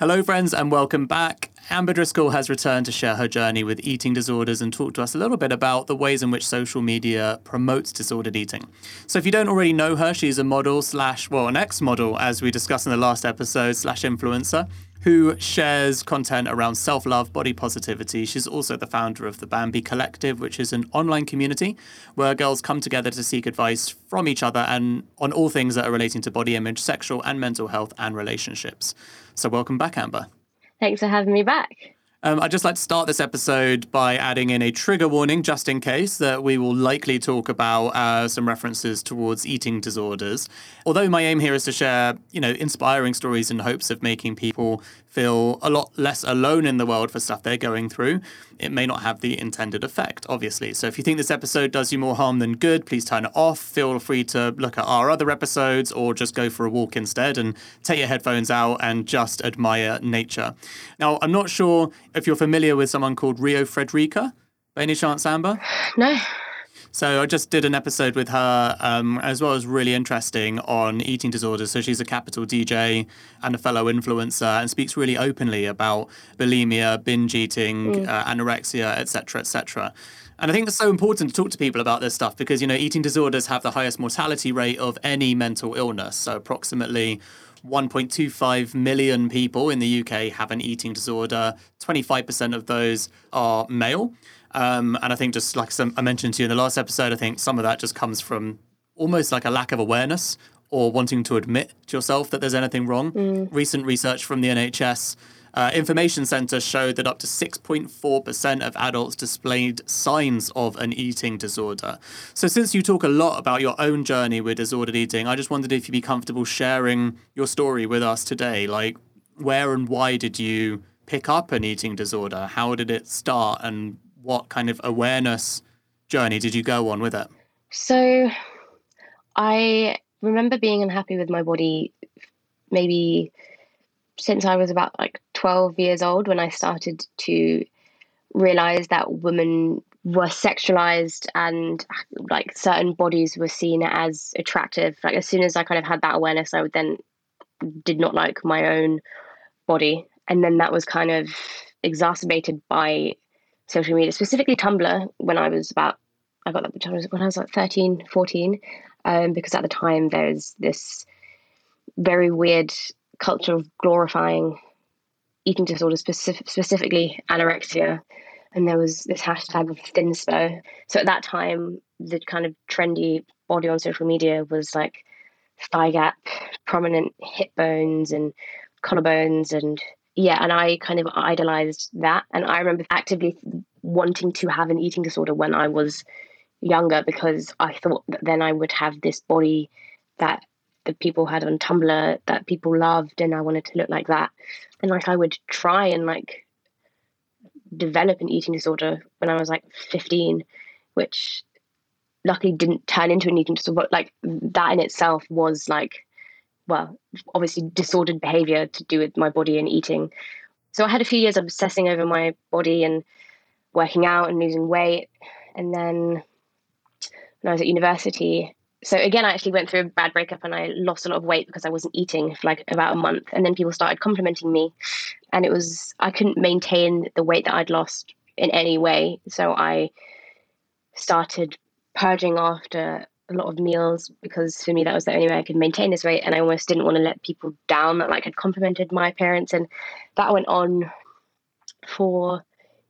Hello, friends, and welcome back. Ambar Driscoll has returned to share her journey with eating disorders and talk to us a little bit about the ways in which social media promotes disordered eating. So, if you don't already know her, she's a model slash, well, an ex model, as we discussed in the last episode, slash influencer who shares content around self love, body positivity. She's also the founder of the Bambi Collective, which is an online community where girls come together to seek advice from each other and on all things that are relating to body image, sexual and mental health, and relationships. So, welcome back, Ambar. Thanks for having me back. Um, I'd just like to start this episode by adding in a trigger warning, just in case, that we will likely talk about uh, some references towards eating disorders. Although my aim here is to share, you know, inspiring stories in hopes of making people feel a lot less alone in the world for stuff they're going through, it may not have the intended effect, obviously. So if you think this episode does you more harm than good, please turn it off. Feel free to look at our other episodes or just go for a walk instead and take your headphones out and just admire nature. Now, I'm not sure if you're familiar with someone called Rio Fredrika. By any chance, Ambar? No. So I just did an episode with her, um, as well as really interesting on eating disorders. So she's a capital DJ and a fellow influencer, and speaks really openly about bulimia, binge eating, mm. uh, anorexia, etc., etc. And I think it's so important to talk to people about this stuff because you know eating disorders have the highest mortality rate of any mental illness. So approximately 1.25 million people in the UK have an eating disorder. 25% of those are male. Um, and I think just like some, I mentioned to you in the last episode, I think some of that just comes from almost like a lack of awareness or wanting to admit to yourself that there's anything wrong. Mm. Recent research from the NHS uh, Information Centre showed that up to 6.4% of adults displayed signs of an eating disorder. So, since you talk a lot about your own journey with disordered eating, I just wondered if you'd be comfortable sharing your story with us today. Like, where and why did you pick up an eating disorder? How did it start? And what kind of awareness journey did you go on with it? So I remember being unhappy with my body maybe since I was about like 12 years old when I started to realize that women were sexualized and like certain bodies were seen as attractive. Like as soon as I kind of had that awareness, I would then did not like my own body. And then that was kind of exacerbated by social media, specifically Tumblr, when I was about, I got that when I was like 13, 14, um, because at the time there's this very weird culture of glorifying eating disorders, specific, specifically anorexia. And there was this hashtag of thinspo. So at that time, the kind of trendy body on social media was like thigh gap, prominent hip bones and collarbones and yeah, and I kind of idolized that. And I remember actively wanting to have an eating disorder when I was younger because I thought that then I would have this body that the people had on Tumblr that people loved, and I wanted to look like that. And like I would try and like develop an eating disorder when I was like 15, which luckily didn't turn into an eating disorder. But like that in itself was like well, obviously disordered behavior to do with my body and eating. So I had a few years obsessing over my body and working out and losing weight. And then when I was at university, so again, I actually went through a bad breakup and I lost a lot of weight because I wasn't eating for like about a month. And then people started complimenting me, and it was, I couldn't maintain the weight that I'd lost in any way. So I started purging after a lot of meals because for me that was the only way I could maintain this weight and I almost didn't want to let people down that like had complimented my parents and that went on for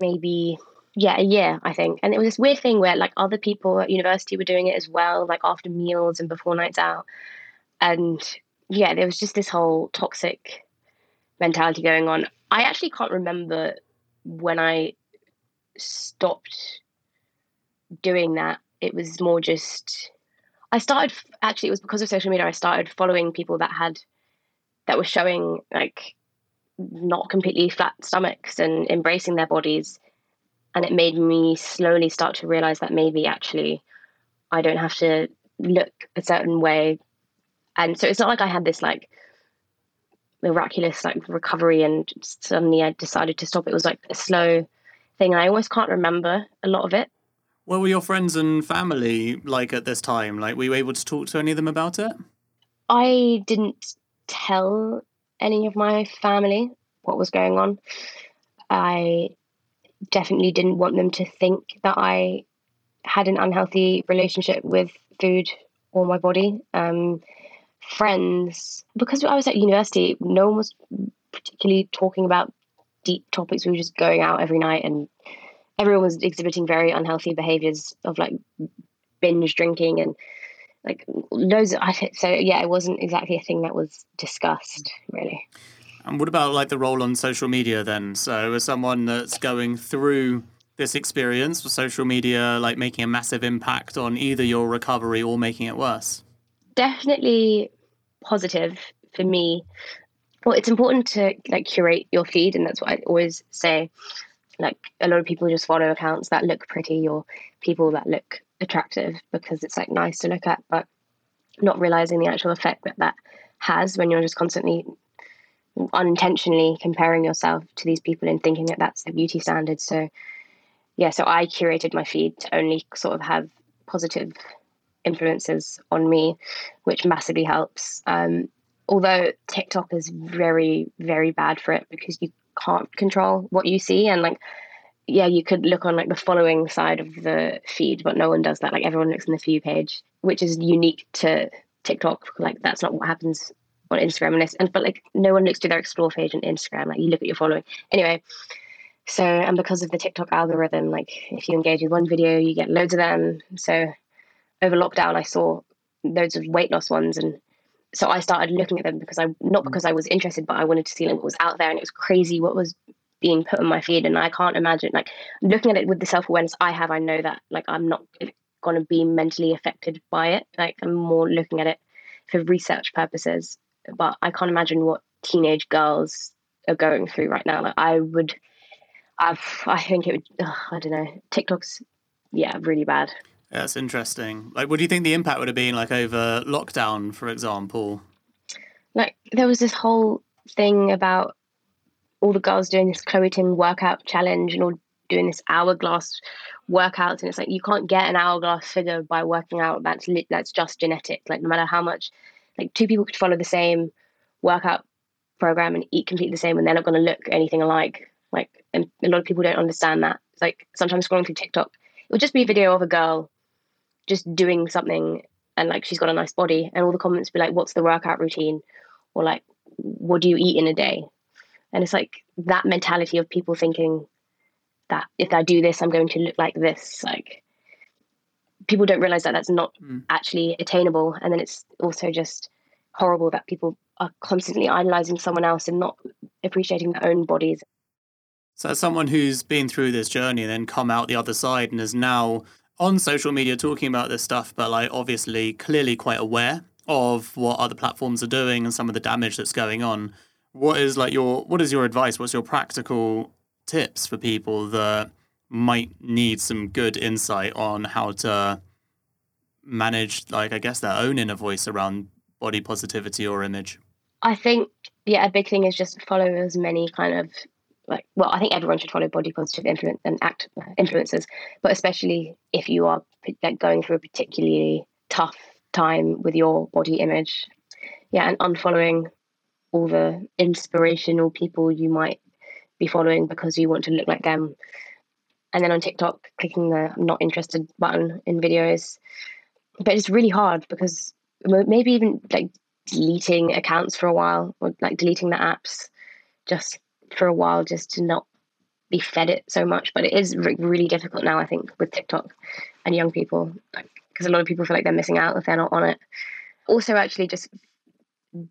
maybe yeah a year I think. And it was this weird thing where like other people at university were doing it as well like after meals and before nights out. And yeah there was just this whole toxic mentality going on. I actually can't remember when I stopped doing that. It was more just I started actually it was because of social media. I started following people that had that were showing like not completely flat stomachs and embracing their bodies. And it made me slowly start to realize that maybe actually I don't have to look a certain way. And so it's not like I had this like miraculous like recovery and suddenly I decided to stop. It was like a slow thing. I almost can't remember a lot of it. What were your friends and family like at this time? Like, were you able to talk to any of them about it? I didn't tell any of my family what was going on. I definitely didn't want them to think that I had an unhealthy relationship with food or my body. Um, friends, because I was at university, no one was particularly talking about deep topics. We were just going out every night, and everyone was exhibiting very unhealthy behaviors of like binge drinking and like loads of so yeah it wasn't exactly a thing that was discussed really. And what about like the role on social media then? So as someone that's going through this experience with social media like making a massive impact on either your recovery or making it worse? Definitely positive for me. Well it's important to like curate your feed and that's what i always say. Like a lot of people just follow accounts that look pretty or people that look attractive because it's like nice to look at, but not realizing the actual effect that that has when you're just constantly unintentionally comparing yourself to these people and thinking that that's the beauty standard. So, yeah, so I curated my feed to only sort of have positive influences on me, which massively helps. Um, although TikTok is very, very bad for it because you can't control what you see and like yeah, you could look on like the following side of the feed, but no one does that. Like everyone looks in the view page, which is unique to TikTok. Like that's not what happens on Instagram and this. And but like no one looks to their explore page on Instagram. Like you look at your following anyway. So and because of the TikTok algorithm, like if you engage with one video, you get loads of them. So over lockdown, I saw loads of weight loss ones and so I started looking at them because I not mm. because I was interested, but I wanted to see like, what was out there, and it was crazy what was being put on my feed and I can't imagine like looking at it with the self awareness I have, I know that like I'm not gonna be mentally affected by it. Like I'm more looking at it for research purposes. But I can't imagine what teenage girls are going through right now. Like I would I've, I think it would ugh, I don't know. TikTok's yeah, really bad. Yeah, that's interesting. Like what do you think the impact would have been like over lockdown, for example? Like there was this whole thing about all the girls doing this Chloe Ting workout challenge and all doing this hourglass workouts, and it's like you can't get an hourglass figure by working out. That's lit, that's just genetic. Like no matter how much, like two people could follow the same workout program and eat completely the same, and they're not going to look anything alike. Like, and a lot of people don't understand that. It's like sometimes scrolling through TikTok, it would just be a video of a girl just doing something, and like she's got a nice body, and all the comments be like, "What's the workout routine?" or like, "What do you eat in a day?" And it's like that mentality of people thinking that if I do this, I'm going to look like this. Like people don't realize that that's not mm. actually attainable. And then it's also just horrible that people are constantly idolizing someone else and not appreciating their own bodies. So, as someone who's been through this journey and then come out the other side and is now on social media talking about this stuff, but like obviously clearly quite aware of what other platforms are doing and some of the damage that's going on what is like your what is your advice? What's your practical tips for people that might need some good insight on how to manage like I guess their own inner voice around body positivity or image? I think yeah, a big thing is just follow as many kind of like well, I think everyone should follow body positive influence and act uh, influencers, but especially if you are like going through a particularly tough time with your body image. Yeah, and unfollowing all the inspirational people you might be following because you want to look like them. And then on TikTok, clicking the not interested button in videos. But it's really hard because maybe even like deleting accounts for a while or like deleting the apps just for a while just to not be fed it so much. But it is re- really difficult now, I think, with TikTok and young people because a lot of people feel like they're missing out if they're not on it. Also, actually, just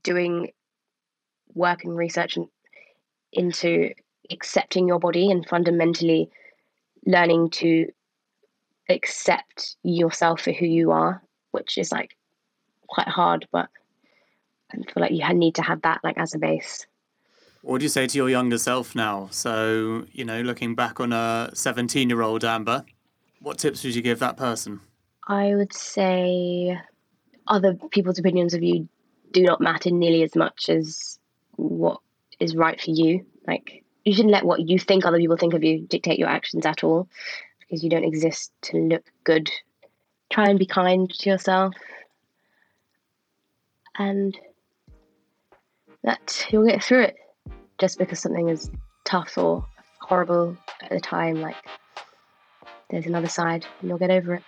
doing work and research into accepting your body and fundamentally learning to accept yourself for who you are, which is like quite hard, but I feel like you need to have that like as a base. What would you say to your younger self now? So, you know, looking back on a 17 year old Ambar, what tips would you give that person? I would say other people's opinions of you do not matter nearly as much as what is right for you. Like, you shouldn't let what you think other people think of you dictate your actions at all because you don't exist to look good. Try and be kind to yourself. And that you'll get through it just because something is tough or horrible at the time, like there's another side and you'll get over it.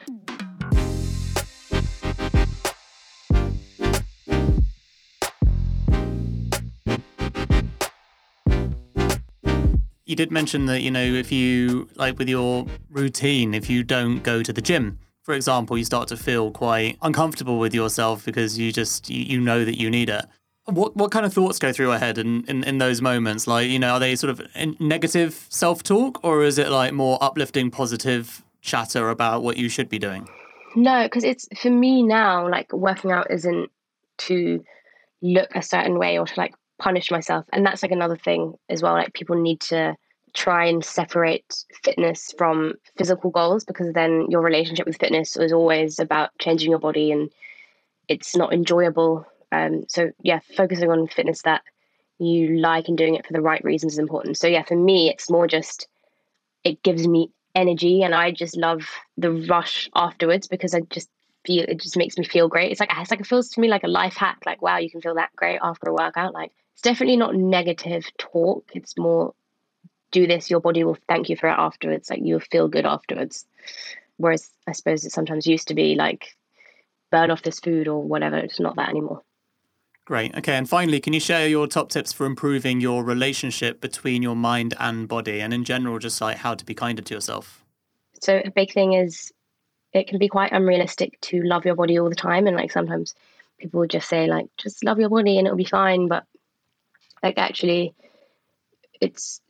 You did mention that, you know, if you, like with your routine, if you don't go to the gym, for example, you start to feel quite uncomfortable with yourself because you just, you, know that you need it. What what kind of thoughts go through your head in, in, in those moments? Like, you know, are they sort of negative self talk or is it like more uplifting, positive chatter about what you should be doing? No, because it's for me now, like working out isn't to look a certain way or to like punish myself. And that's like another thing as well. Like people need to try and separate fitness from physical goals because then your relationship with fitness is always about changing your body and it's not enjoyable um, so yeah, focusing on fitness that you like and doing it for the right reasons is important. So yeah, for me, it's more just it gives me energy, and I just love the rush afterwards because I just feel it just makes me feel great. It's like it's like it feels to me like a life hack. Like wow, you can feel that great after a workout. Like it's definitely not negative talk. It's more do this, your body will thank you for it afterwards. Like you'll feel good afterwards. Whereas I suppose it sometimes used to be like burn off this food or whatever. It's not that anymore. Great. Okay. And finally, can you share your top tips for improving your relationship between your mind and body and in general, just like how to be kinder to yourself? So, a big thing is it can be quite unrealistic to love your body all the time. And like sometimes people just say, like, just love your body and it'll be fine. But like, actually, it's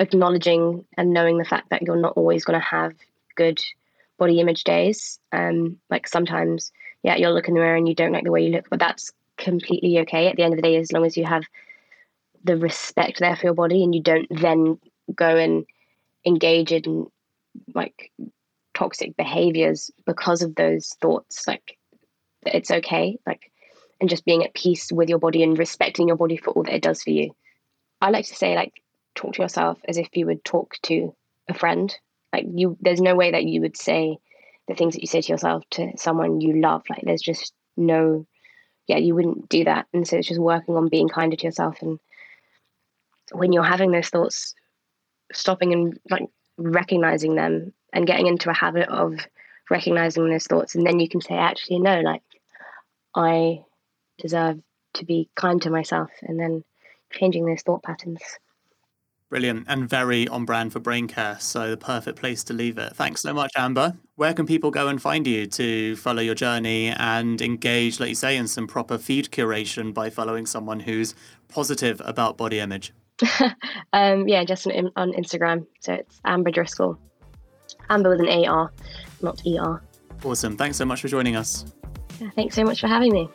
acknowledging and knowing the fact that you're not always going to have good body image days. Um, like sometimes, yeah, you'll look in the mirror and you don't like the way you look, but that's completely okay at the end of the day as long as you have the respect there for your body and you don't then go and engage in like toxic behaviors because of those thoughts like it's okay like and just being at peace with your body and respecting your body for all that it does for you i like to say like talk to yourself as if you would talk to a friend like you there's no way that you would say the things that you say to yourself to someone you love like there's just no yeah, you wouldn't do that. And so it's just working on being kinder to yourself. And when you're having those thoughts, stopping and like recognizing them and getting into a habit of recognizing those thoughts. And then you can say, actually, no, like I deserve to be kind to myself. And then changing those thought patterns. Brilliant and very on brand for brain care. So the perfect place to leave it. Thanks so much, Ambar. Where can people go and find you to follow your journey and engage, like you say, in some proper feed curation by following someone who's positive about body image? um, yeah, just on, on Instagram. So it's Ambar Driscoll. Ambar with an AR, not ER. Awesome. Thanks so much for joining us. Yeah, thanks so much for having me.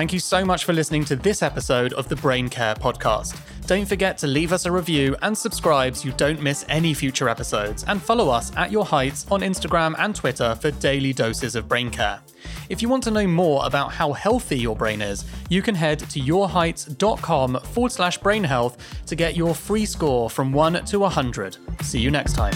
Thank you so much for listening to this episode of the Brain Care Podcast. Don't forget to leave us a review and subscribe so you don't miss any future episodes, and follow us at Your Heights on Instagram and Twitter for daily doses of brain care. If you want to know more about how healthy your brain is, you can head to yourheights.com forward slash brain health to get your free score from 1 to 100. See you next time.